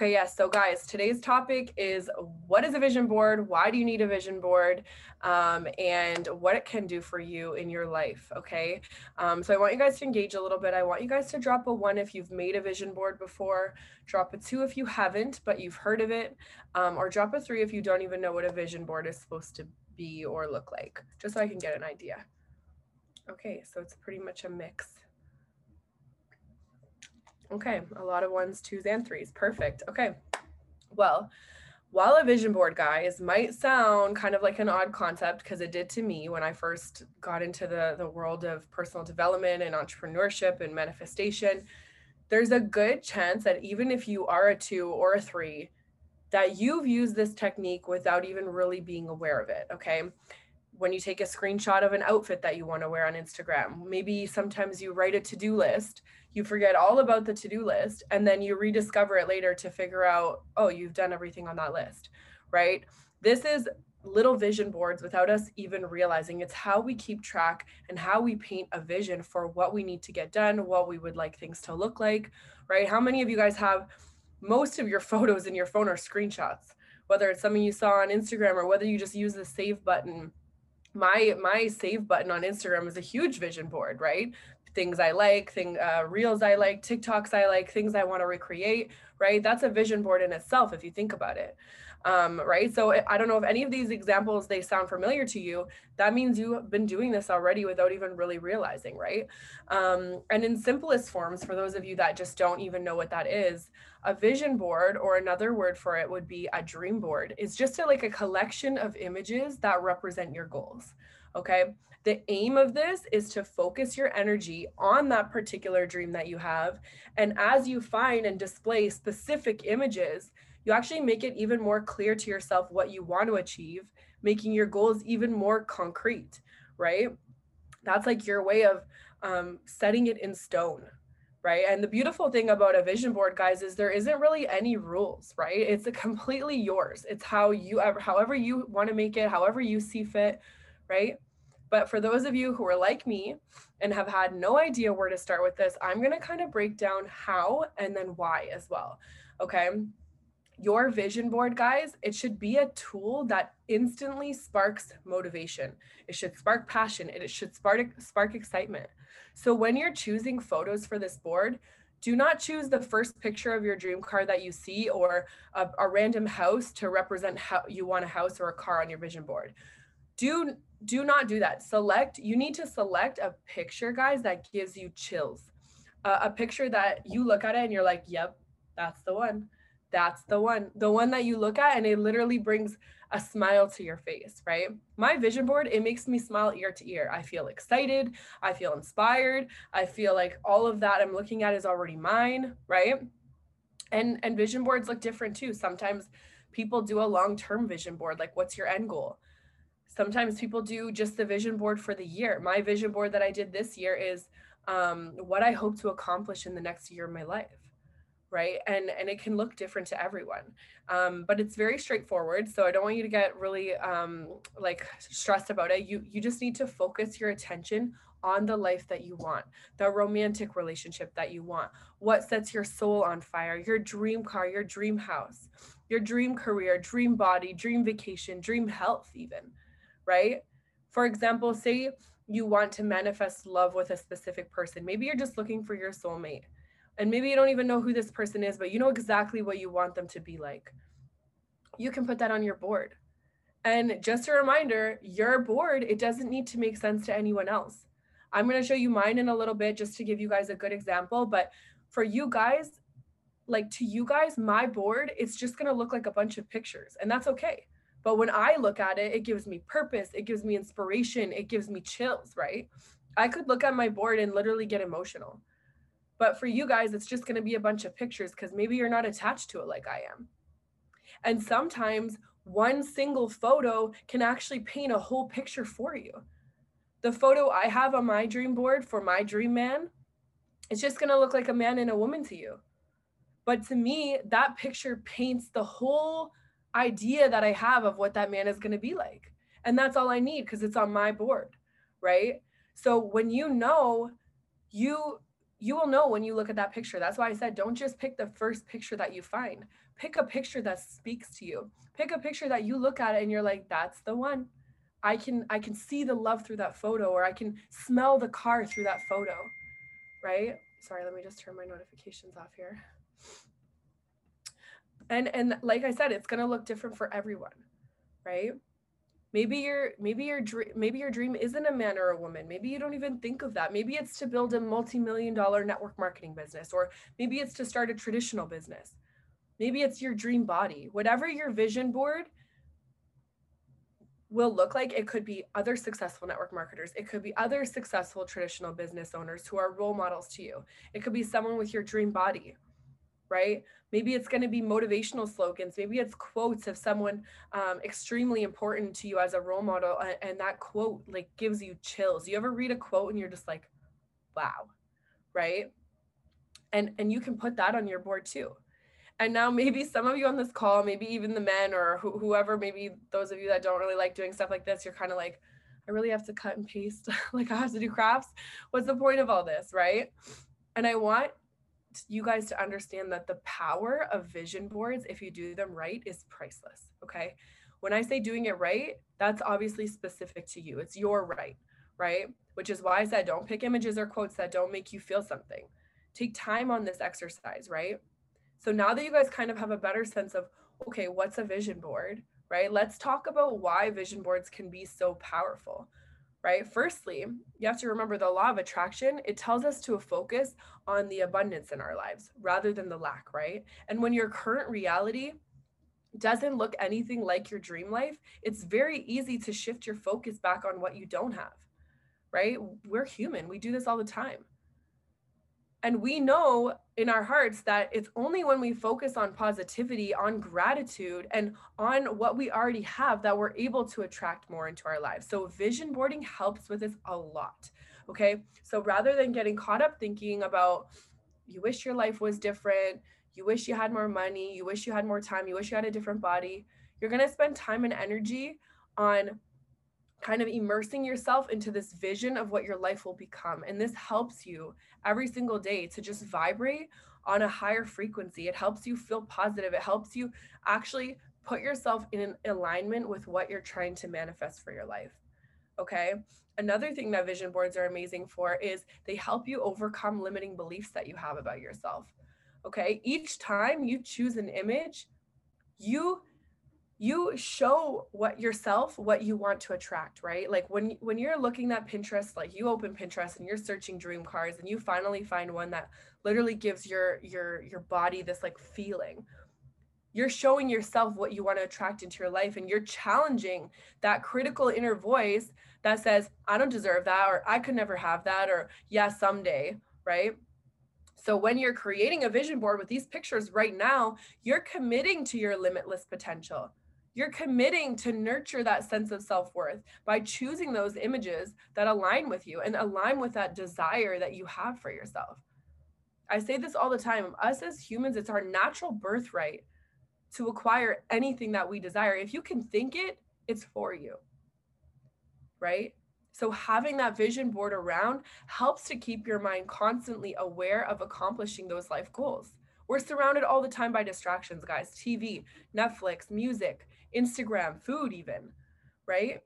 Okay, yes. So, guys, today's topic is what is a vision board? Why do you need a vision board? Um, and what it can do for you in your life. Okay. Um, so, I want you guys to engage a little bit. I want you guys to drop a one if you've made a vision board before, drop a two if you haven't, but you've heard of it, um, or drop a three if you don't even know what a vision board is supposed to be or look like, just so I can get an idea. Okay, so it's pretty much a mix. Okay, a lot of ones, twos, and threes. Perfect. Okay. Well, while a vision board, guys, might sound kind of like an odd concept because it did to me when I first got into the, the world of personal development and entrepreneurship and manifestation, there's a good chance that even if you are a two or a three, that you've used this technique without even really being aware of it. Okay when you take a screenshot of an outfit that you want to wear on Instagram. Maybe sometimes you write a to do list, you forget all about the to do list, and then you rediscover it later to figure out, oh, you've done everything on that list, right? This is little vision boards without us even realizing it's how we keep track and how we paint a vision for what we need to get done, what we would like things to look like, right? How many of you guys have most of your photos in your phone are screenshots? Whether it's something you saw on Instagram or whether you just use the save button my my save button on Instagram is a huge vision board, right? Things I like, thing uh, reels I like, TikToks I like, things I want to recreate, right? That's a vision board in itself if you think about it um, right? So I don't know if any of these examples they sound familiar to you. That means you've been doing this already without even really realizing, right? Um, and in simplest forms, for those of you that just don't even know what that is, a vision board or another word for it would be a dream board. It's just a, like a collection of images that represent your goals. Okay. The aim of this is to focus your energy on that particular dream that you have. And as you find and display specific images, you actually make it even more clear to yourself what you want to achieve, making your goals even more concrete, right? That's like your way of um, setting it in stone, right? And the beautiful thing about a vision board, guys, is there isn't really any rules, right? It's completely yours. It's how you ever, however you want to make it, however you see fit, right? But for those of you who are like me and have had no idea where to start with this, I'm going to kind of break down how and then why as well. Okay your vision board, guys, it should be a tool that instantly sparks motivation. It should spark passion. It should spark spark excitement. So when you're choosing photos for this board, do not choose the first picture of your dream car that you see or a, a random house to represent how you want a house or a car on your vision board. Do do not do that. Select. You need to select a picture, guys, that gives you chills. Uh, a picture that you look at it and you're like, "Yep, that's the one." that's the one the one that you look at and it literally brings a smile to your face right my vision board it makes me smile ear to ear i feel excited i feel inspired i feel like all of that i'm looking at is already mine right and and vision boards look different too sometimes people do a long-term vision board like what's your end goal sometimes people do just the vision board for the year. My vision board that i did this year is um, what i hope to accomplish in the next year of my life right? And and it can look different to everyone. Um, but it's very straightforward so i don't want you to get really um, like stressed about it. You you just need to focus your attention on the life that you want the romantic relationship that you want what sets your soul on fire your dream car your dream house your dream career dream body dream vacation dream health even right for example say you want to manifest love with a specific person maybe you're just looking for your soulmate and maybe you don't even know who this person is, but you know exactly what you want them to be like. You can put that on your board. And just a reminder, your board, it doesn't need to make sense to anyone else. I'm going to show you mine in a little bit just to give you guys a good example, but for you guys, like to you guys, my board, it's just going to look like a bunch of pictures, and that's okay. But when I look at it, it gives me purpose, it gives me inspiration, it gives me chills, right? I could look at my board and literally get emotional. But for you guys, it's just going to be a bunch of pictures because maybe you're not attached to it like I am. And sometimes one single photo can actually paint a whole picture for you. The photo I have on my dream board for my dream man, it's just going to look like a man and a woman to you. But to me, that picture paints the whole idea that I have of what that man is going to be like. And that's all I need because it's on my board, right? So when you know you you will know when you look at that picture. That's why I said don't just pick the first picture that you find. Pick a picture that speaks to you. Pick a picture that you look at it and you're like, that's the one. I can I can see the love through that photo or I can smell the car through that photo. Right? Sorry, let me just turn my notifications off here. And and like I said, it's going to look different for everyone. Right? maybe your maybe your dream maybe your dream isn't a man or a woman. Maybe you don't even think of that. Maybe it's to build a multi-million dollar network marketing business or maybe it's to start a traditional business. Maybe it's your dream body. Whatever your vision board will look like it could be other successful network marketers. It could be other successful traditional business owners who are role models to you. It could be someone with your dream body right Maybe it's going to be motivational slogans. Maybe it's quotes of someone um, extremely important to you as a role model. And, and that quote like gives you chills. You ever read a quote and you're just like, wow, right? And, and you can put that on your board too. And now maybe some of you on this call, maybe even the men or wh- whoever, maybe those of you that don't really like doing stuff like this, you're kind of like, I really have to cut and paste. like I have to do crafts. What's the point of all this, right? And I want you guys to understand that the power of vision boards, if you do them right, is priceless. Okay. When I say doing it right, that's obviously specific to you. It's your right, right? Which is why I said don't pick images or quotes that don't make you feel something. Take time on this exercise, right? So now that you guys kind of have a better sense of, okay, what's a vision board, right? Let's talk about why vision boards can be so powerful right? Firstly, you have to remember the law of attraction, it tells us to focus on the abundance in our lives rather than the lack, right? And when your current reality doesn't look anything like your dream life, it's very easy to shift your focus back on what you don't have, right? We're human, we do this all the time. And we know in our hearts that it's only when we focus on positivity, on gratitude, and on what we already have that we're able to attract more into our lives. So, vision boarding helps with this a lot. Okay. So, rather than getting caught up thinking about you wish your life was different, you wish you had more money, you wish you had more time, you wish you had a different body, you're going to spend time and energy on kind of immersing yourself into this vision of what your life will become. And this helps you every single day to just vibrate on a higher frequency. It helps you feel positive. It helps you actually put yourself in alignment with what you're trying to manifest for your life. Okay. Another thing that vision boards are amazing for is they help you overcome limiting beliefs that you have about yourself. Okay. Each time you choose an image, you you show what yourself what you want to attract right? Like when when you're looking at pinterest like you open pinterest and you're searching dream cars and you finally find one that literally gives your your your body this like feeling. You're showing yourself what you want to attract into your life and you're challenging that critical inner voice that says i don't deserve that or i could never have that or yeah someday right? So when you're creating a vision board with these pictures right now you're committing to your limitless potential you're committing to nurture that sense of self worth by choosing those images that align with you and align with that desire that you have for yourself. I say this all the time us as humans, it's our natural birthright to acquire anything that we desire. If you can think it, it's for you. Right? So, having that vision board around helps to keep your mind constantly aware of accomplishing those life goals. We're surrounded all the time by distractions, guys TV, Netflix, music, Instagram, food, even, right?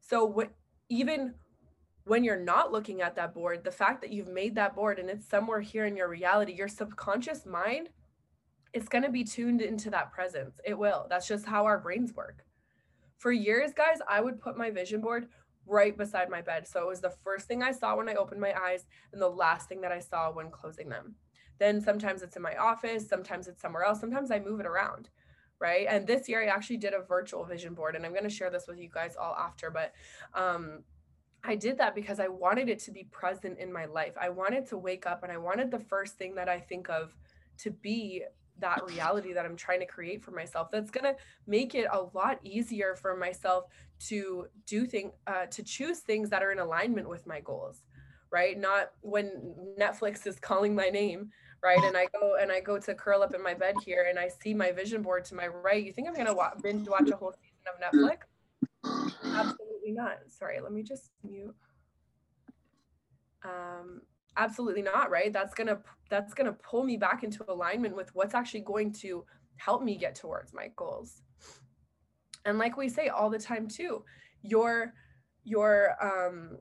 So, what even when you're not looking at that board, the fact that you've made that board and it's somewhere here in your reality, your subconscious mind it's going to be tuned into that presence. It will. That's just how our brains work. For years, guys, I would put my vision board right beside my bed. So it was the first thing I saw when I opened my eyes and the last thing that I saw when closing them. Then sometimes it's in my office, sometimes it's somewhere else, sometimes I move it around right? And this year I actually did a virtual vision board, and I'm going to share this with you guys all after. But um, I did that because I wanted it to be present in my life. I wanted to wake up and I wanted the first thing that I think of to be that reality that I'm trying to create for myself. That's going to make it a lot easier for myself to do things, uh, to choose things that are in alignment with my goals, right? Not when Netflix is calling my name, right? And I go and I go to curl up in my bed here and I see my vision board to my right. You think I'm gonna wa- binge watch a whole season of Netflix? Absolutely not. Sorry, let me just mute. Um, Absolutely not, right? That's to that's to pull me back into alignment with what's actually going to help me get towards my goals. And like we say all the time too, your your um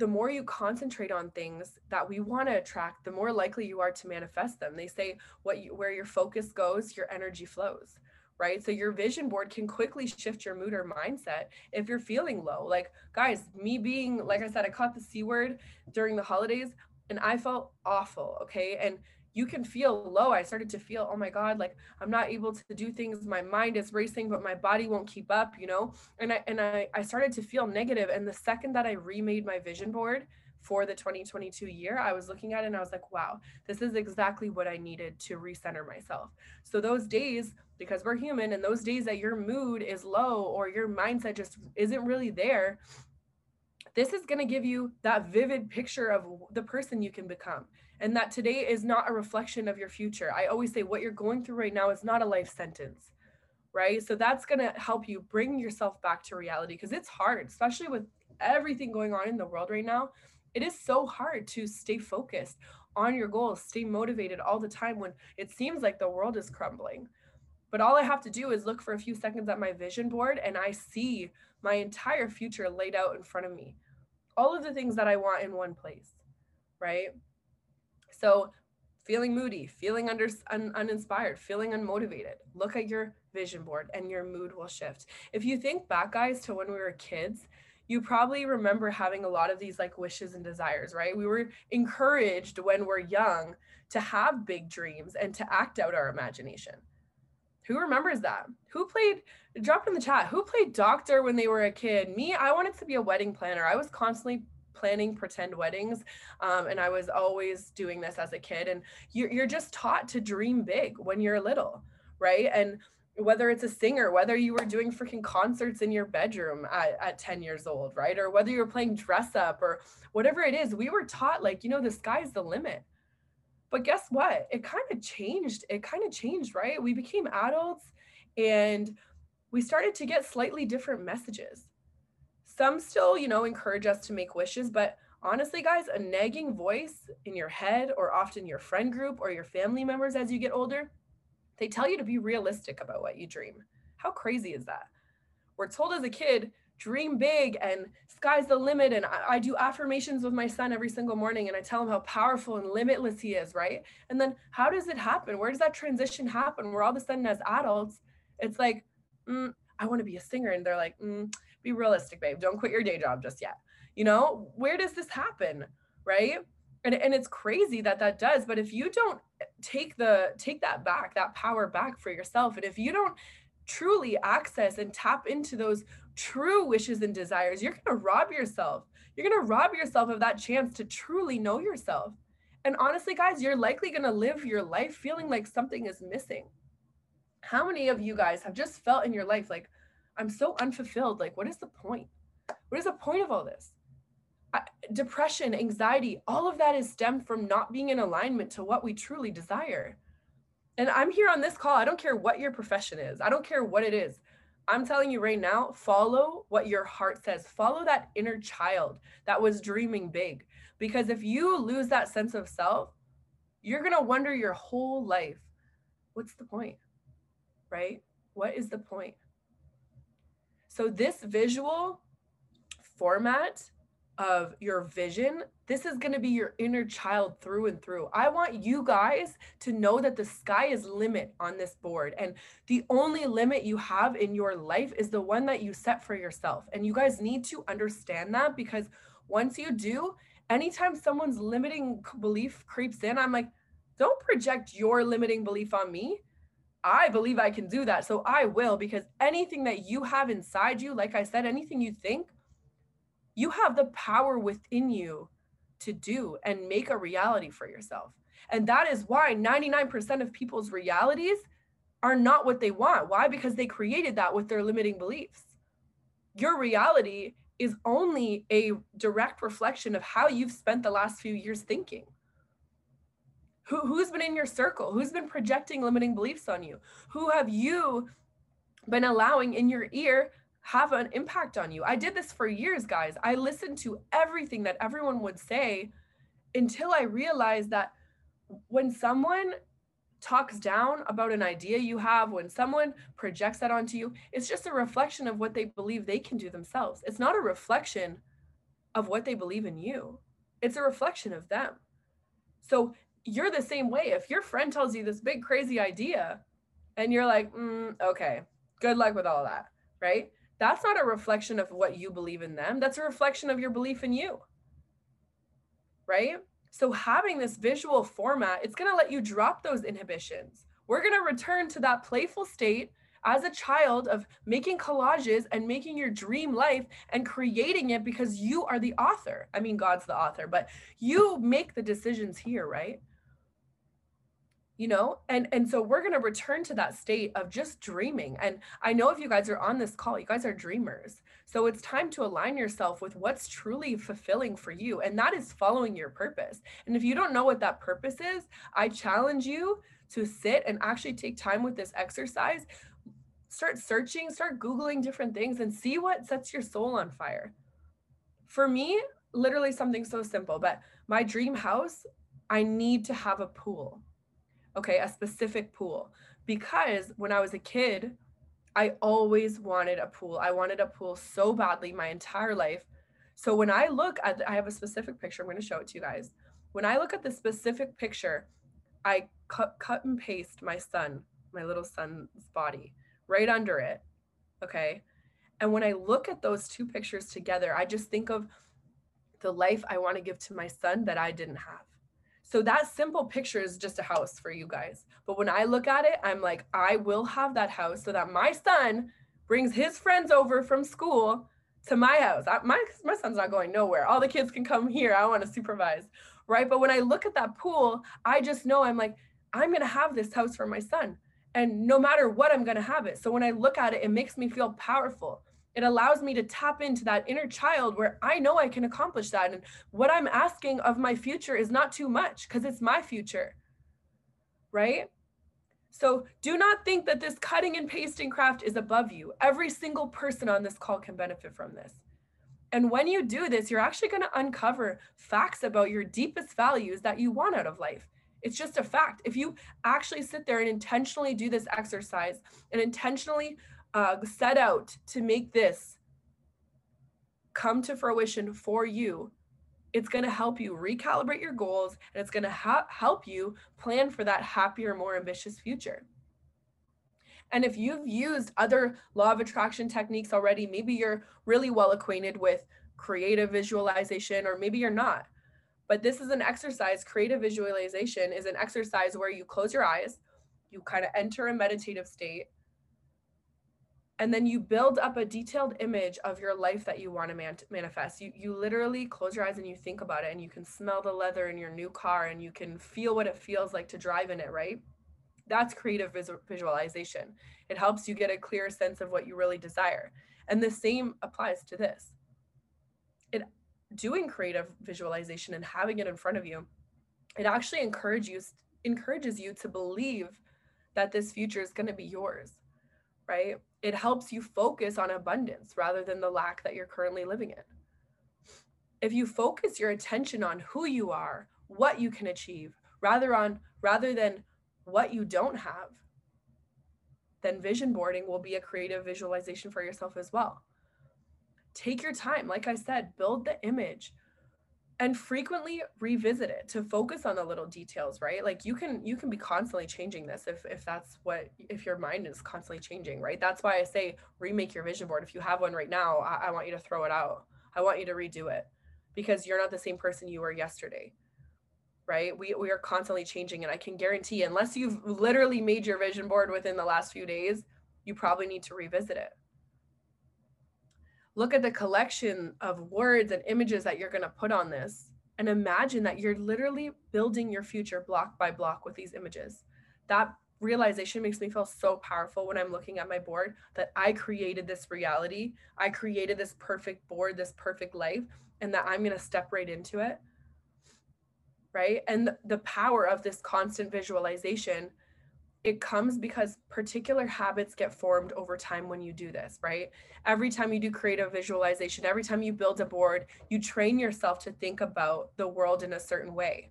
the more you concentrate on things that we want to attract, the more likely you are to manifest them. They say what you, where your focus goes, your energy flows, right? So your vision board can quickly shift your mood or mindset if you're feeling low. Like guys, me being like I said, I caught the C word during the holidays and I felt awful, okay? And you can feel low. I started to feel, oh my God, like I'm not able to do things. My mind is racing, but my body won't keep up, you know? And I and I, I started to feel negative. And the second that I remade my vision board for the 2022 year, I was looking at it and I was like, wow, this is exactly what I needed to recenter myself. So those days, because we're human, and those days that your mood is low or your mindset just isn't really there, this is going to give you that vivid picture of the person you can become and that today is not a reflection of your future. I always say what you're going through right now is not a life sentence, right? So that's going to help you bring yourself back to reality because it's hard, especially with everything going on in the world right now. It is so hard to stay focused on your goals, stay motivated all the time when it seems like the world is crumbling. But all I have to do is look for a few seconds at my vision board and I see my entire future laid out in front of me. All of the things that I want in one place, right? So, feeling moody, feeling under, un, uninspired, feeling unmotivated, look at your vision board and your mood will shift. If you think back, guys, to when we were kids, you probably remember having a lot of these like wishes and desires, right? We were encouraged when we're young to have big dreams and to act out our imagination. Who remembers that? Who played, drop in the chat, who played doctor when they were a kid? Me, I wanted to be a wedding planner. I was constantly planning pretend weddings. Um, and I was always doing this as a kid. And you're, you're just taught to dream big when you're little, right? And whether it's a singer, whether you were doing freaking concerts in your bedroom at, at 10 years old, right? Or whether you were playing dress up or whatever it is, we were taught like, you know, the sky's the limit. But guess what? It kind of changed. It kind of changed, right? We became adults and we started to get slightly different messages some still, you know, encourage us to make wishes, but honestly, guys, a nagging voice in your head or often your friend group or your family members as you get older, they tell you to be realistic about what you dream. How crazy is that? We're told as a kid, dream big and sky's the limit. And I, I, do affirmations with my son every single morning and I tell him how powerful and limitless he is, right? And then how does it happen? Where does that transition happen? Where all of a sudden, as adults, it's like, mm, I want to be a singer. And they're like, mm, be realistic, babe. Don't quit your day job just yet. You know, where does this happen? Right. And, and it's crazy that that does. But if you don't take the take that back, that power back for yourself, and if you don't truly access and tap into those true wishes and desires, you're going to rob yourself. You're going to rob yourself of that chance to truly know yourself. And honestly, guys, you're likely going to live your life feeling like something is missing. How many of you guys have just felt in your life like, I'm so unfulfilled. Like, what is the point? What is the point of all this? Depression, anxiety, all of that is stemmed from not being in alignment to what we truly desire. And I'm here on this call. I don't care what your profession is, I don't care what it is. I'm telling you right now, follow what your heart says. Follow that inner child that was dreaming big. Because if you lose that sense of self, you're going to wonder your whole life what's the point? Right? What is the point? So this visual format of your vision, this is going to be your inner child through and through. I want you guys to know that the sky is limit on this board and the only limit you have in your life is the one that you set for yourself. And you guys need to understand that because once you do, anytime someone's limiting belief creeps in, I'm like, don't project your limiting belief on me. I believe I can do that. So I will, because anything that you have inside you, like I said, anything you think, you have the power within you to do and make a reality for yourself. And that is why 99% of people's realities are not what they want. Why? Because they created that with their limiting beliefs. Your reality is only a direct reflection of how you've spent the last few years thinking. Who, who's been in your circle? Who's been projecting limiting beliefs on you? Who have you been allowing in your ear have an impact on you? I did this for years, guys. I listened to everything that everyone would say until I realized that when someone talks down about an idea you have, when someone projects that onto you, it's just a reflection of what they believe they can do themselves. It's not a reflection of what they believe in you, it's a reflection of them. So you're the same way. If your friend tells you this big, crazy idea, and you're like, mm, okay, good luck with all that, right? That's not a reflection of what you believe in them. That's a reflection of your belief in you, right? So having this visual format, it's going to let you drop those inhibitions. We're going to return to that playful state as a child of making collages and making your dream life and creating it because you are the author. I mean, God's the author, but you make the decisions here, right? You know and and so we're going to return to that state of just dreaming and i know if you guys are on this call you guys are dreamers so it's time to align yourself with what's truly fulfilling for you and that is following your purpose and if you don't know what that purpose is i challenge you to sit and actually take time with this exercise start searching start googling different things and see what sets your soul on fire. For me literally something so simple but my dream house i need to have a pool okay, a specific pool. Because when I was a kid, I always wanted a pool. I wanted a pool so badly my entire life. So when I look at, the, I have a specific picture. I'm going to show it to you guys. When I look at the specific picture, I cut, cut and paste my son, my little son's body right under it. Okay. And when I look at those two pictures together, I just think of the life I want to give to my son that I didn't have. So that simple picture is just a house for you guys. But when I look at it, I'm like, I will have that house so that my son brings his friends over from school to my house. I, my my son's not going nowhere. All the kids can come here. I want to supervise, right? But when I look at that pool, I just know I'm like, I'm gonna have this house for my son, and no matter what, I'm gonna have it. So when I look at it, it makes me feel powerful it allows me to tap into that inner child where I know I can accomplish that. And what I'm asking of my future is not too much because it's my future. Right? So do not think that this cutting and pasting craft is above you. Every single person on this call can benefit from this. And when you do this, you're actually going to uncover facts about your deepest values that you want out of life. It's just a fact. If you actually sit there and intentionally do this exercise and intentionally uh, set out to make this come to fruition for you, it's going to help you recalibrate your goals and it's going to ha- help you plan for that happier, more ambitious future. And if you've used other law of attraction techniques already, maybe you're really well acquainted with creative visualization, or maybe you're not. But this is an exercise. Creative visualization is an exercise where you close your eyes, you kind of enter a meditative state, and then you build up a detailed image of your life that you want to man- manifest. You you literally close your eyes and you think about it and you can smell the leather in your new car and you can feel what it feels like to drive in it right? That's creative vis- visualization. It helps you get a clear sense of what you really desire. And the same applies to this. It doing creative visualization and having it in front of you it actually encourages encourages you to believe that this future is going to be yours right it helps you focus on abundance rather than the lack that you're currently living in. If you focus your attention on who you are, what you can achieve, rather on rather than what you don't have, then vision boarding will be a creative visualization for yourself as well. Take your time, like I said, build the image, and frequently revisit it to focus on the little details right? Like you can you can be constantly changing this if if that's what if your mind is constantly changing right? That's why i say remake your vision board. If you have one right now I, I want you to throw it out. I want you to redo it because you're not the same person you were yesterday right? We, we are constantly changing and i can guarantee unless you've literally made your vision board within the last few days you probably need to revisit it look at the collection of words and images that you're going to put on this and imagine that you're literally building your future block by block with these images. That realization makes me feel so powerful when I'm looking at my board that I created this reality. I created this perfect board, this perfect life, and that I'm going to step right into it. Right. And the power of this constant visualization it comes because particular habits get formed over time when you do this, right? Every time you do creative visualization, every time you build a board, you train yourself to think about the world in a certain way,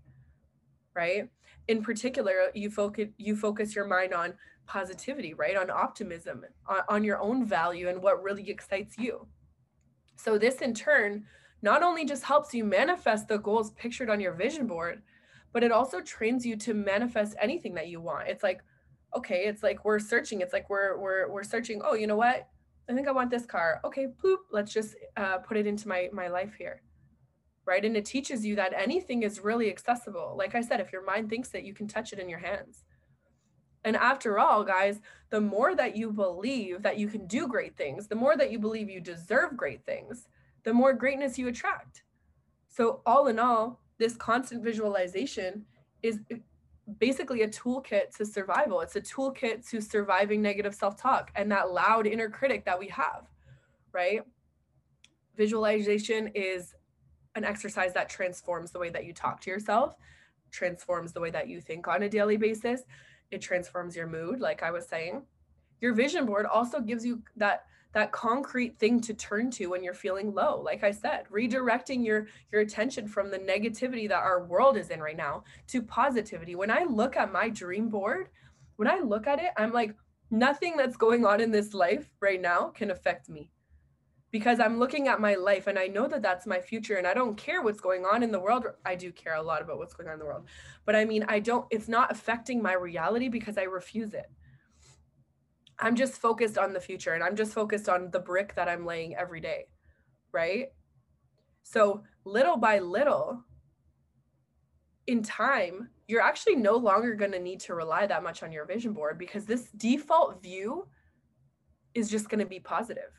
right? In particular, you focus you focus your mind on positivity, right? On optimism, on, on your own value and what really excites you. So this in turn not only just helps you manifest the goals pictured on your vision board, but it also trains you to manifest anything that you want. It's like okay, it's like we're searching. It's like we're we're we're searching. Oh, you know what? I think I want this car. Okay, bloop. Let's just uh, put it into my my life here, right? And it teaches you that anything is really accessible. Like I said, if your mind thinks that you can touch it in your hands. And after all, guys, the more that you believe that you can do great things, the more that you believe you deserve great things, the more greatness you attract. So all in all, this constant visualization is basically a toolkit to survival. It's a toolkit to surviving negative self talk and that loud inner critic that we have, right? Visualization is an exercise that transforms the way that you talk to yourself, transforms the way that you think on a daily basis. It transforms your mood, like I was saying. Your vision board also gives you that that concrete thing to turn to when you're feeling low like i said redirecting your your attention from the negativity that our world is in right now to positivity. When i look at my dream board when i look at it i'm like nothing that's going on in this life right now can affect me because i'm looking at my life and i know that that's my future and i don't care what's going on in the world. I do care a lot about what's going on in the world but i mean i don't it's not affecting my reality because i refuse it I'm just focused on the future and I'm just focused on the brick that I'm laying every day. Right. So, little by little, in time, you're actually no longer going to need to rely that much on your vision board because this default view is just going to be positive.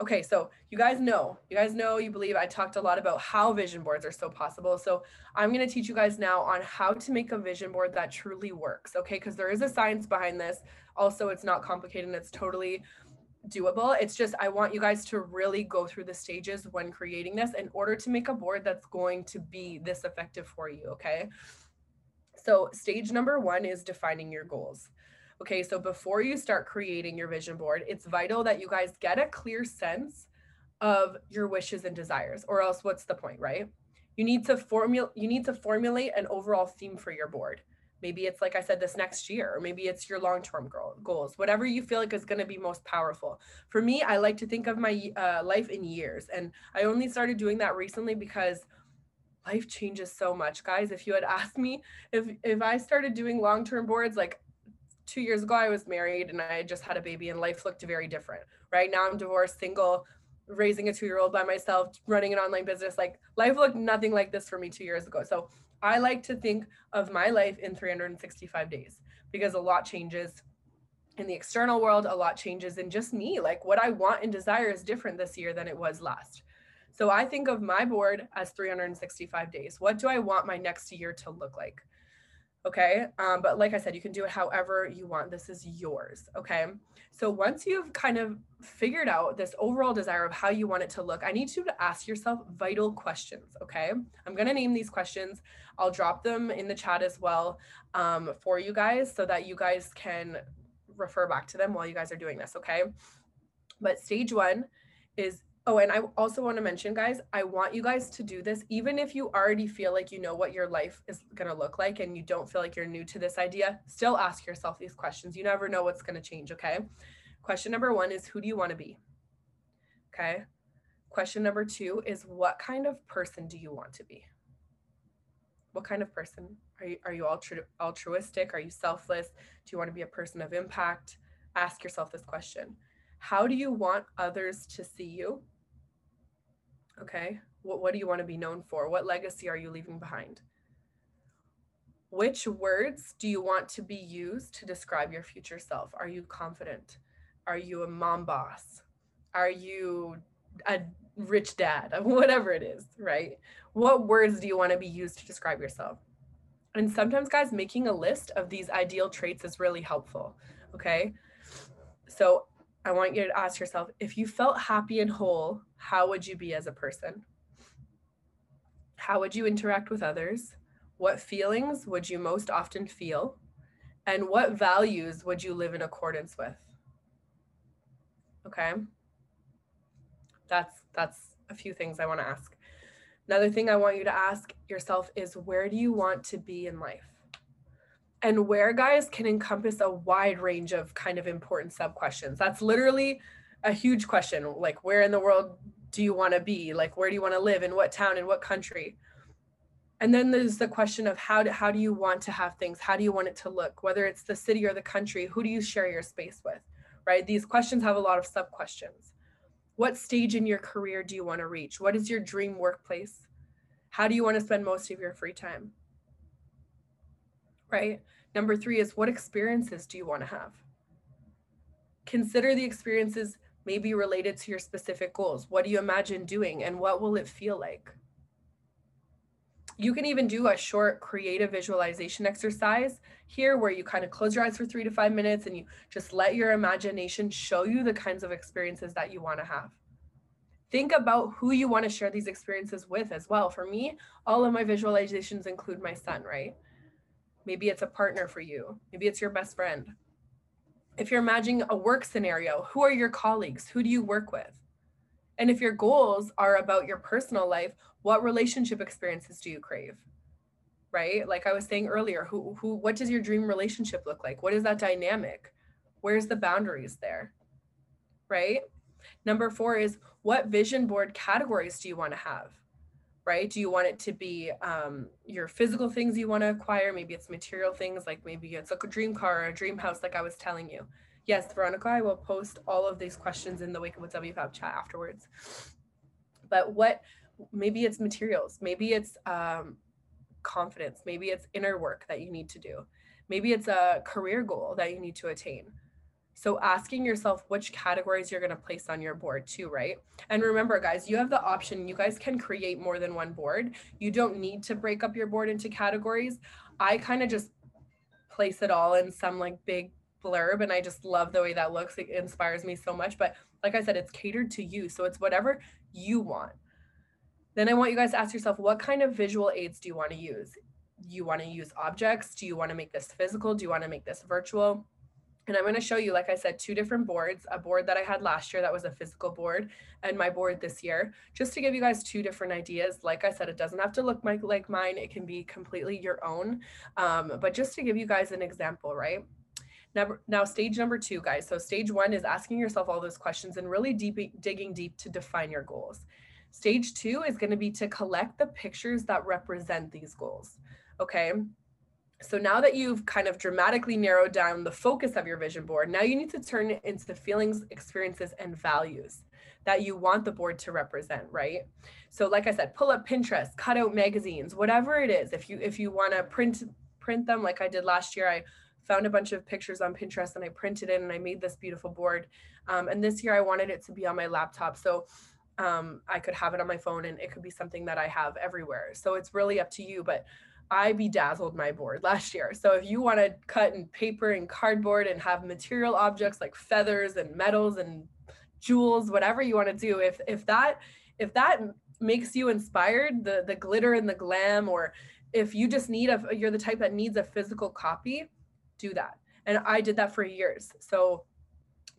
Okay, so you guys know, you guys know, you believe I talked a lot about how vision boards are so possible. So I'm going to teach you guys now on how to make a vision board that truly works. Okay, because there is a science behind this. Also, it's not complicated and it's totally doable. It's just I want you guys to really go through the stages when creating this in order to make a board that's going to be this effective for you. Okay. So, stage number one is defining your goals. Okay, so before you start creating your vision board, it's vital that you guys get a clear sense of your wishes and desires, or else what's the point, right? You need to formulate you need to formulate an overall theme for your board. Maybe it's like I said this next year, or maybe it's your long-term goals, whatever you feel like is going to be most powerful. For me, I like to think of my uh, life in years, and I only started doing that recently because life changes so much, guys. If you had asked me if if I started doing long-term boards, like two years ago, I was married and I just had a baby, and life looked very different. Right now, I'm divorced, single, raising a two year old by myself, running an online business. Like, life looked nothing like this for me two years ago. So, I like to think of my life in 365 days because a lot changes in the external world, a lot changes in just me. Like, what I want and desire is different this year than it was last. So, I think of my board as 365 days. What do I want my next year to look like? Okay. Um, but like I said, you can do it however you want. This is yours. Okay. So once you've kind of figured out this overall desire of how you want it to look, I need you to ask yourself vital questions. Okay. I'm going to name these questions. I'll drop them in the chat as well um, for you guys so that you guys can refer back to them while you guys are doing this. Okay. But stage one is Oh, and I also want to mention, guys, I want you guys to do this, even if you already feel like you know what your life is going to look like and you don't feel like you're new to this idea, still ask yourself these questions. You never know what's going to change, okay? Question number one is Who do you want to be? Okay. Question number two is What kind of person do you want to be? What kind of person? Are you, are you altru- altruistic? Are you selfless? Do you want to be a person of impact? Ask yourself this question. How do you want others to see you? Okay. What, what do you want to be known for? What legacy are you leaving behind? Which words do you want to be used to describe your future self? Are you confident? Are you a mom boss? Are you a rich dad? Whatever it is, right? What words do you want to be used to describe yourself? And sometimes, guys, making a list of these ideal traits is really helpful. Okay. So I want you to ask yourself if you felt happy and whole, how would you be as a person? How would you interact with others? What feelings would you most often feel? And what values would you live in accordance with? Okay. That's that's a few things I want to ask. Another thing I want you to ask yourself is where do you want to be in life? And where guys can encompass a wide range of kind of important sub questions. That's literally a huge question. Like, where in the world do you want to be? Like, where do you want to live? In what town? In what country? And then there's the question of how do, how do you want to have things? How do you want it to look? Whether it's the city or the country, who do you share your space with? Right? These questions have a lot of sub questions. What stage in your career do you want to reach? What is your dream workplace? How do you want to spend most of your free time? Right? Number three is what experiences do you want to have? Consider the experiences maybe related to your specific goals. What do you imagine doing and what will it feel like? You can even do a short creative visualization exercise here where you kind of close your eyes for three to five minutes and you just let your imagination show you the kinds of experiences that you want to have. Think about who you want to share these experiences with as well. For me, all of my visualizations include my son, right? Maybe it's a partner for you, maybe it's your best friend. If you're imagining a work scenario, who are your colleagues? Who do you work with? And if your goals are about your personal life, what relationship experiences do you crave? Right? Like I was saying earlier, who who what does your dream relationship look like? What is that dynamic? Where's the boundaries there? Right? Number 4 is what vision board categories do you want to have? Right? Do you want it to be um, your physical things you want to acquire? Maybe it's material things, like maybe it's like a dream car or a dream house, like I was telling you. Yes, Veronica, I will post all of these questions in the Wake Up with WFAB chat afterwards. But what maybe it's materials, maybe it's um, confidence, maybe it's inner work that you need to do, maybe it's a career goal that you need to attain. So asking yourself which categories you're going to place on your board too, right? And remember guys, you have the option, you guys can create more than one board. You don't need to break up your board into categories. I kind of just place it all in some like big blurb and I just love the way that looks. It inspires me so much, but like I said, it's catered to you. So it's whatever you want. Then I want you guys to ask yourself what kind of visual aids do you want to use? You want to use objects? Do you want to make this physical? Do you want to make this virtual? And I'm going to show you, like I said, two different boards, a board that I had last year that was a physical board and my board this year, just to give you guys two different ideas. Like I said, it doesn't have to look like, mine. It can be completely your own. Um, but just to give you guys an example, right? Now, now stage number two, guys. So stage one is asking yourself all those questions and really deep, digging deep to define your goals. Stage two is going to be to collect the pictures that represent these goals. Okay. So now that you've kind of dramatically narrowed down the focus of your vision board, now you need to turn it into the feelings, experiences, and values that you want the board to represent, right? So like I said, pull up Pinterest, cut out magazines, whatever it is. If you if you want to print print them like I did last year, I found a bunch of pictures on Pinterest and I printed it and I made this beautiful board. Um, and this year I wanted it to be on my laptop. So um, I could have it on my phone and it could be something that I have everywhere. So it's really up to you. But I bedazzled my board last year. So if you want to cut in paper and cardboard and have material objects like feathers and metals and jewels, whatever you want to do, if if that if that makes you inspired, the the glitter and the glam, or if you just need a you're the type that needs a physical copy, do that. And I did that for years. So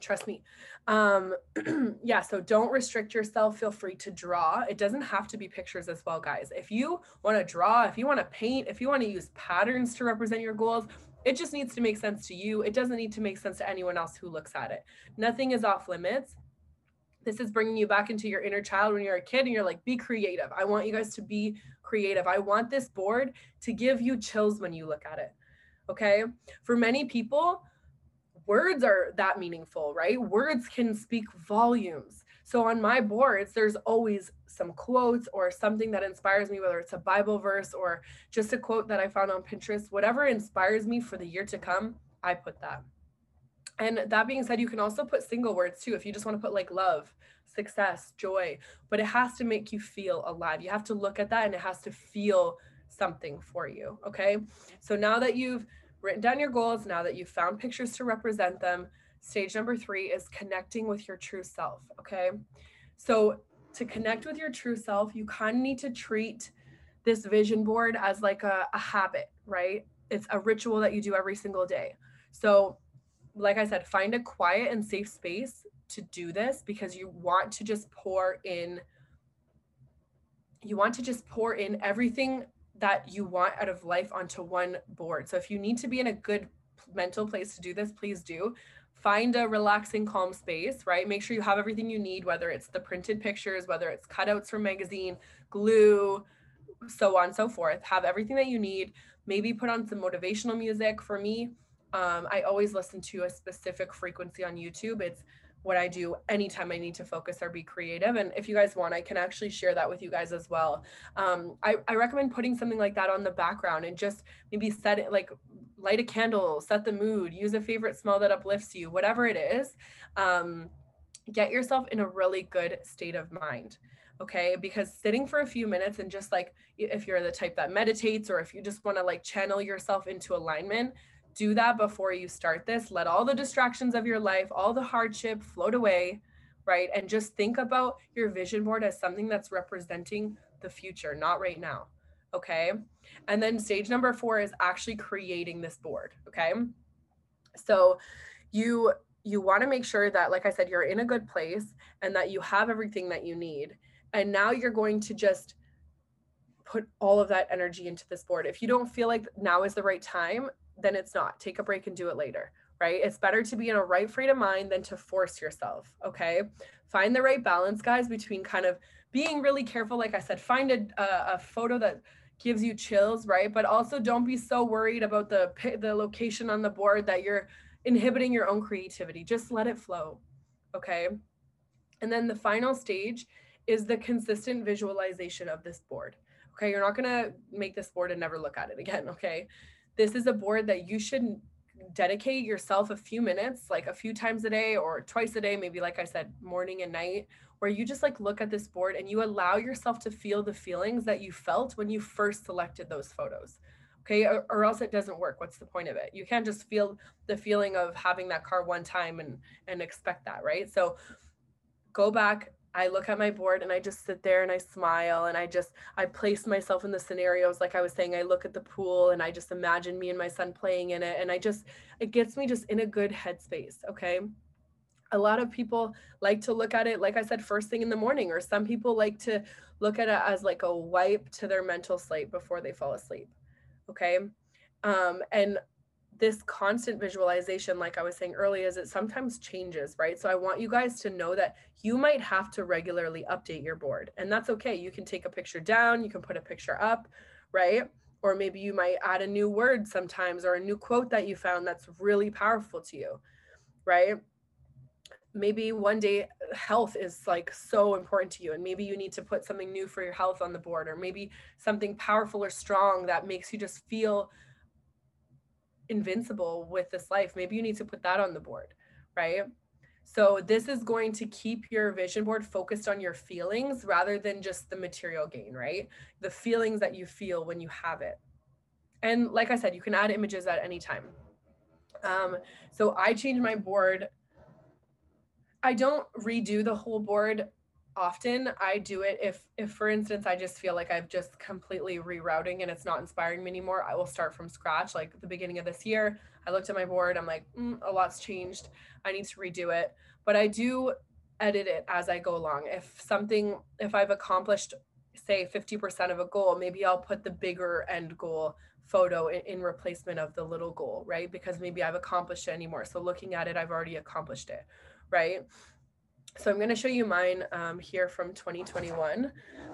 trust me. Um, yeah, so don't restrict yourself. Feel free to draw. It doesn't have to be pictures as well, guys. If you want to draw, if you want to paint, if you want to use patterns to represent your goals, it just needs to make sense to you. It doesn't need to make sense to anyone else who looks at it. Nothing is off limits. This is bringing you back into your inner child when you're a kid and you're like, be creative. I want you guys to be creative. I want this board to give you chills when you look at it. Okay. For many people, words are that meaningful, right? Words can speak volumes. So on my boards, there's always some quotes or something that inspires me, whether it's a Bible verse or just a quote that I found on Pinterest, whatever inspires me for the year to come, I put that. And that being said, you can also put single words too. If you just want to put like love, success, joy, but it has to make you feel alive. You have to look at that and it has to feel something for you. Okay. So now that you've written down your goals, now that you've found pictures to represent them, stage number three is connecting with your true self. Okay. So to connect with your true self, you kind of need to treat this vision board as like a, a habit, right? it's a ritual that you do every single day. So, like I said, find a quiet and safe space to do this because you want to just pour in you want to just pour in everything that you want out of life onto one board. So if you need to be in a good mental place to do this, please do. Find a relaxing, calm space, right? Make sure you have everything you need, whether it's the printed pictures, whether it's cutouts from magazine, glue, so on so forth. Have everything that you need. Maybe put on some motivational music. For me, um, I always listen to a specific frequency on YouTube. It's what I do anytime I need to focus or be creative. And if you guys want, I can actually share that with you guys as well. Um, I, I recommend putting something like that on the background and just maybe set it like light a candle, set the mood, use a favorite smell that uplifts you, whatever it is. Um, get yourself in a really good state of mind. Okay. Because sitting for a few minutes and just like if you're the type that meditates or if you just want to like channel yourself into alignment, do that before you start this. Let all the distractions of your life, all the hardship float away, right? And just think about your vision board as something that's representing the future, not right now. Okay. And then stage number four is actually creating this board. Okay. So you you want to make sure that like i said you're in a good place and that you have everything that you need and now you're going to just put all of that energy into this board if you don't feel like now is the right time then it's not. Take a break and do it later, right? It's better to be in a right frame of mind than to force yourself, okay? Find the right balance, guys, between kind of being really careful. Like I said, find a, a, a photo that gives you chills, right? But also don't be so worried about the the location on the board that you're inhibiting your own creativity. Just let it flow, okay? And then the final stage is the consistent visualization of this board. Okay, you're not gonna make this board and never look at it again, okay? This is a board that you should dedicate yourself a few minutes, like a few times a day or twice a day, maybe like I said, morning and night, where you just like look at this board and you allow yourself to feel the feelings that you felt when you first selected those photos. Okay, or, or else it doesn't work. What's the point of it? You can't just feel the feeling of having that car one time and and expect that, right? So go back, I look at my board and I just sit there and I smile and I just I place myself in the scenarios like I was saying I look at the pool and I just imagine me and my son playing in it and I just it gets me just in a good headspace, okay? A lot of people like to look at it like I said first thing in the morning or some people like to look at it as like a wipe to their mental slate before they fall asleep. Okay? Um and this constant visualization, like I was saying earlier, is it sometimes changes, right? So I want you guys to know that you might have to regularly update your board, and that's okay. You can take a picture down, you can put a picture up, right? Or maybe you might add a new word sometimes or a new quote that you found that's really powerful to you, right? Maybe one day health is like so important to you, and maybe you need to put something new for your health on the board, or maybe something powerful or strong that makes you just feel invincible with this life. Maybe you need to put that on the board, right? So this is going to keep your vision board focused on your feelings rather than just the material gain, right? The feelings that you feel when you have it. And like I said, you can add images at any time. Um, so I change my board. I don't redo the whole board often i do it if if for instance i just feel like i've just completely rerouting and it's not inspiring me anymore i will start from scratch like the beginning of this year i looked at my board i'm like mm, a lot's changed i need to redo it. But i do edit it as i go along. If something if i've accomplished say 50% of a goal maybe i'll put the bigger end goal photo in, in replacement of the little goal right? Because maybe i've accomplished it anymore. So looking at it i've already accomplished it right so I'm going to show you mine um, here from 2021.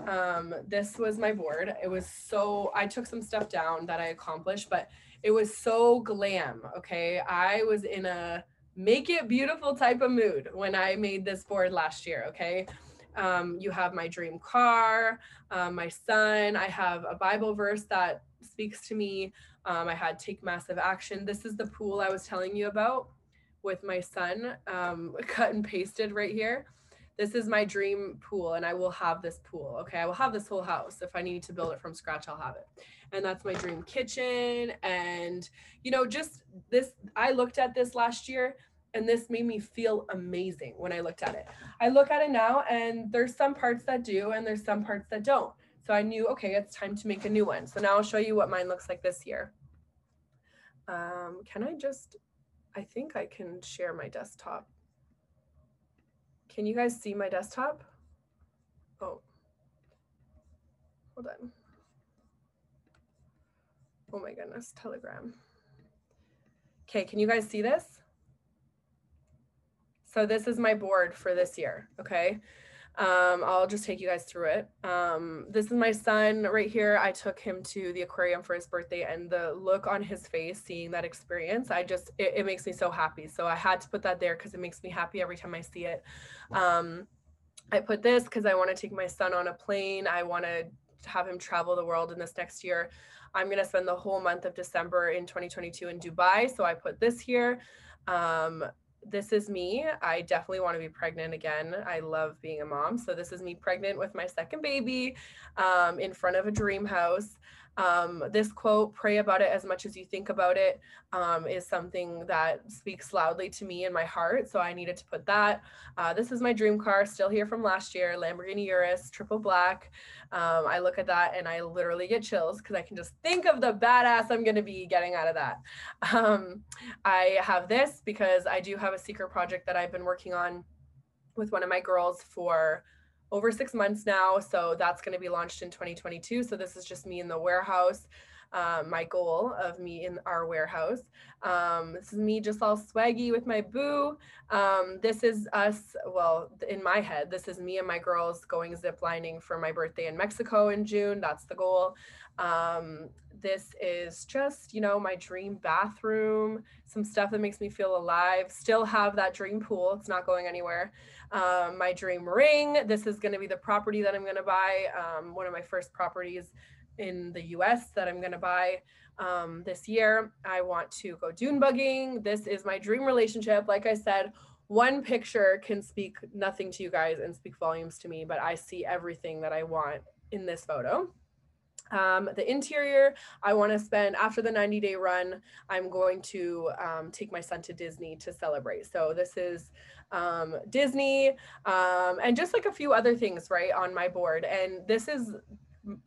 Um, this was my board. It was so, I took some stuff down that I accomplished, but it was so glam. Okay. I was in a make it beautiful type of mood when I made this board last year. Okay. Um, you have my dream car, um, my son. I have a Bible verse that speaks to me. Um, I had take massive action. This is the pool I was telling you about with my son, um, cut and pasted right here. This is my dream pool, and I will have this pool. Okay, I will have this whole house. If I need to build it from scratch, I'll have it. And that's my dream kitchen. And, you know, just this, I looked at this last year and this made me feel amazing when I looked at it. I look at it now and there's some parts that do and there's some parts that don't. So I knew, okay, it's time to make a new one. So now I'll show you what mine looks like this year. Um, can I just, I think I can share my desktop. Can you guys see my desktop? Oh, hold on. Oh my goodness, Telegram. Okay, can you guys see this? So this is my board for this year, okay? Um, I'll just take you guys through it. Um, this is my son right here. I took him to the aquarium for his birthday and the look on his face, seeing that experience, I just, it, it makes me so happy. So I had to put that there because it makes me happy every time I see it. Um, I put this because I want to take my son on a plane. I want to have him travel the world in this next year. I'm going to spend the whole month of December in 2022 in Dubai. So I put this here. Um, this is me. I definitely want to be pregnant again. I love being a mom. So this is me pregnant with my second baby um, in front of a dream house. Um, this quote, pray about it as much as you think about it, um, is something that speaks loudly to me in my heart. So I needed to put that. Uh, this is my dream car, still here from last year, Lamborghini Urus, triple black. Um, I look at that and I literally get chills because I can just think of the badass I'm going to be getting out of that. Um, I have this because I do have a secret project that I've been working on with one of my girls for over six months now. So that's going to be launched in 2022. So this is just me in the warehouse. Um, my goal of me in our warehouse. Um, this is me just all swaggy with my boo. Um, this is us, well, in my head, this is me and my girls going zip lining for my birthday in Mexico in June. That's the goal. Um, this is just, you know, my dream bathroom, some stuff that makes me feel alive. Still have that dream pool, it's not going anywhere um, my dream ring. This is going to be the property that I'm going to buy. Um, one of my first properties in the US that I'm going to buy um, this year. I want to go dune bugging. This is my dream relationship. Like I said, one picture can speak nothing to you guys and speak volumes to me, but I see everything that I want in this photo. Um, the interior, I want to spend after the 90 day run, I'm going to um, take my son to Disney to celebrate. So this is um, Disney um, and just like a few other things, right, on my board. And this is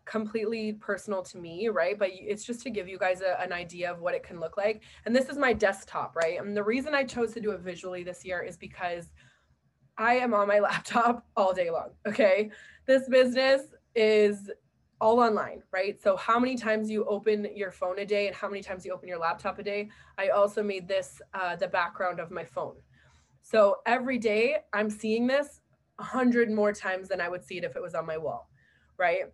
completely personal to me, right? But it's just to give you guys a, an idea of what it can look like. And this is my desktop, right? And the reason I chose to do it visually this year is because I am on my laptop all day long. Okay. This business is all online, right? So how many times you open your phone a day and how many times you open your laptop a day. I also made this uh, the background of my phone. So every day I'm seeing this a hundred more times than I would see it if it was on my wall, right?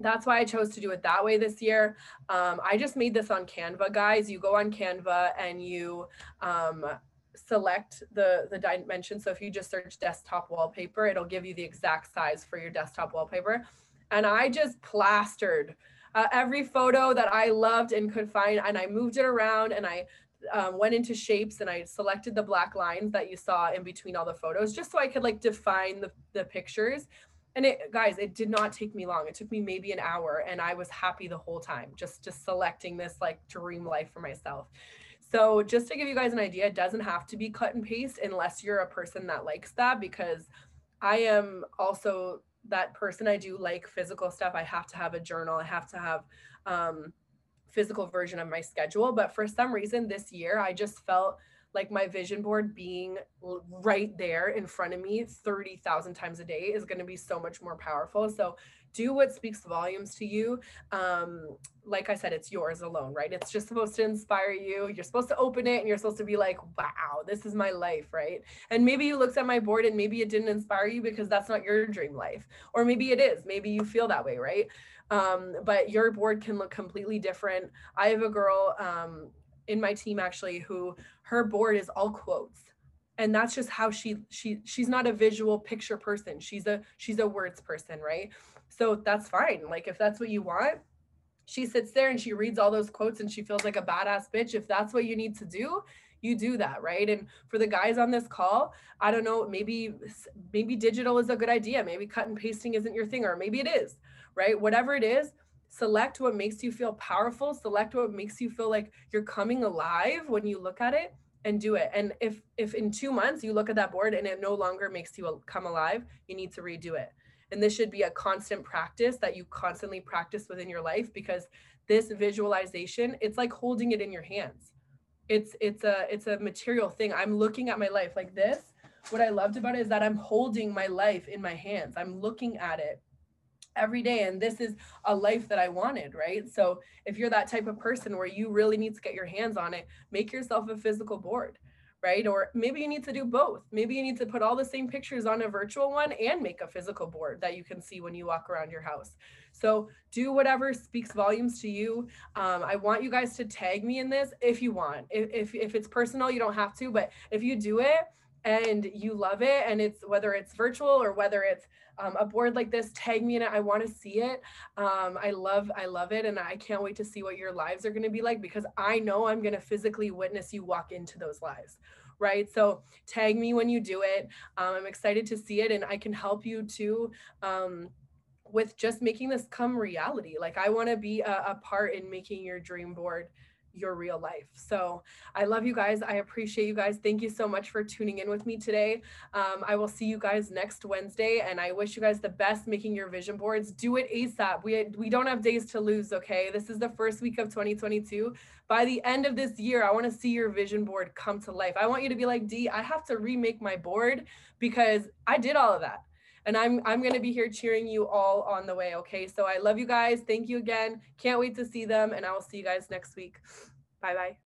That's why I chose to do it that way this year. Um, I just made this on Canva, guys. You go on Canva and you um, select the the dimension. So if you just search desktop wallpaper, it'll give you the exact size for your desktop wallpaper and I just plastered uh, every photo that I loved and could find, and I moved it around and I um, went into shapes and I selected the black lines that you saw in between all the photos just so I could like define the, the pictures. And it, guys, it did not take me long. It took me maybe an hour and I was happy the whole time, just, just selecting this like dream life for myself. So just to give you guys an idea, it doesn't have to be cut and paste unless you're a person that likes that because I am also that person. I do like physical stuff. I have to have a journal. I have to have um, physical version of my schedule. But for some reason this year, I just felt like my vision board being right there in front of me 30,000 times a day is going to be so much more powerful. So do what speaks volumes to you. Um, like I said, it's yours alone, right? It's just supposed to inspire you. You're supposed to open it and you're supposed to be like, wow, this is my life, right? And maybe you looked at my board and maybe it didn't inspire you because that's not your dream life. Or maybe it is. Maybe you feel that way, right? Um, but your board can look completely different. I have a girl um, in my team actually who her board is all quotes and that's just how she she she's not a visual picture person she's a she's a words person right so that's fine. Like if that's what you want, she sits there and she reads all those quotes and she feels like a badass bitch. If that's what you need to do, you do that, right? And for the guys on this call, I don't know, maybe maybe digital is a good idea. Maybe cut and pasting isn't your thing or maybe it is, right? Whatever it is, select what makes you feel powerful, select what makes you feel like you're coming alive when you look at it and do it. And if if in 2 months you look at that board and it no longer makes you come alive, you need to redo it and this should be a constant practice that you constantly practice within your life because this visualization, it's like holding it in your hands. It's it's a it's a material thing. I'm looking at my life like this. What I loved about it is that I'm holding my life in my hands. I'm looking at it every day and this is a life that I wanted, right? So if you're that type of person where you really need to get your hands on it, make yourself a physical board right? Or maybe you need to do both. Maybe you need to put all the same pictures on a virtual one and make a physical board that you can see when you walk around your house. So do whatever speaks volumes to you. Um, I want you guys to tag me in this if you want. If, if, if it's personal, you don't have to, but if you do it, and you love it and it's whether it's virtual or whether it's um, a board like this tag me in it i want to see it. Um, i love i love it and i can't wait to see what your lives are going to be like because i know i'm going to physically witness you walk into those lives right? So tag me when you do it. Um, i'm excited to see it and i can help you too um, with just making this come reality. Like i want to be a, a part in making your dream board your real life. So I love you guys. I appreciate you guys. Thank you so much for tuning in with me today. Um, I will see you guys next Wednesday, and I wish you guys the best making your vision boards. Do it ASAP. We we don't have days to lose. Okay, this is the first week of 2022. By the end of this year, I want to see your vision board come to life. I want you to be like, D, I have to remake my board because I did all of that and I'm I'm going to be here cheering you all on the way, okay? So I love you guys. Thank you again. Can't wait to see them and I will see you guys next week. Bye-bye.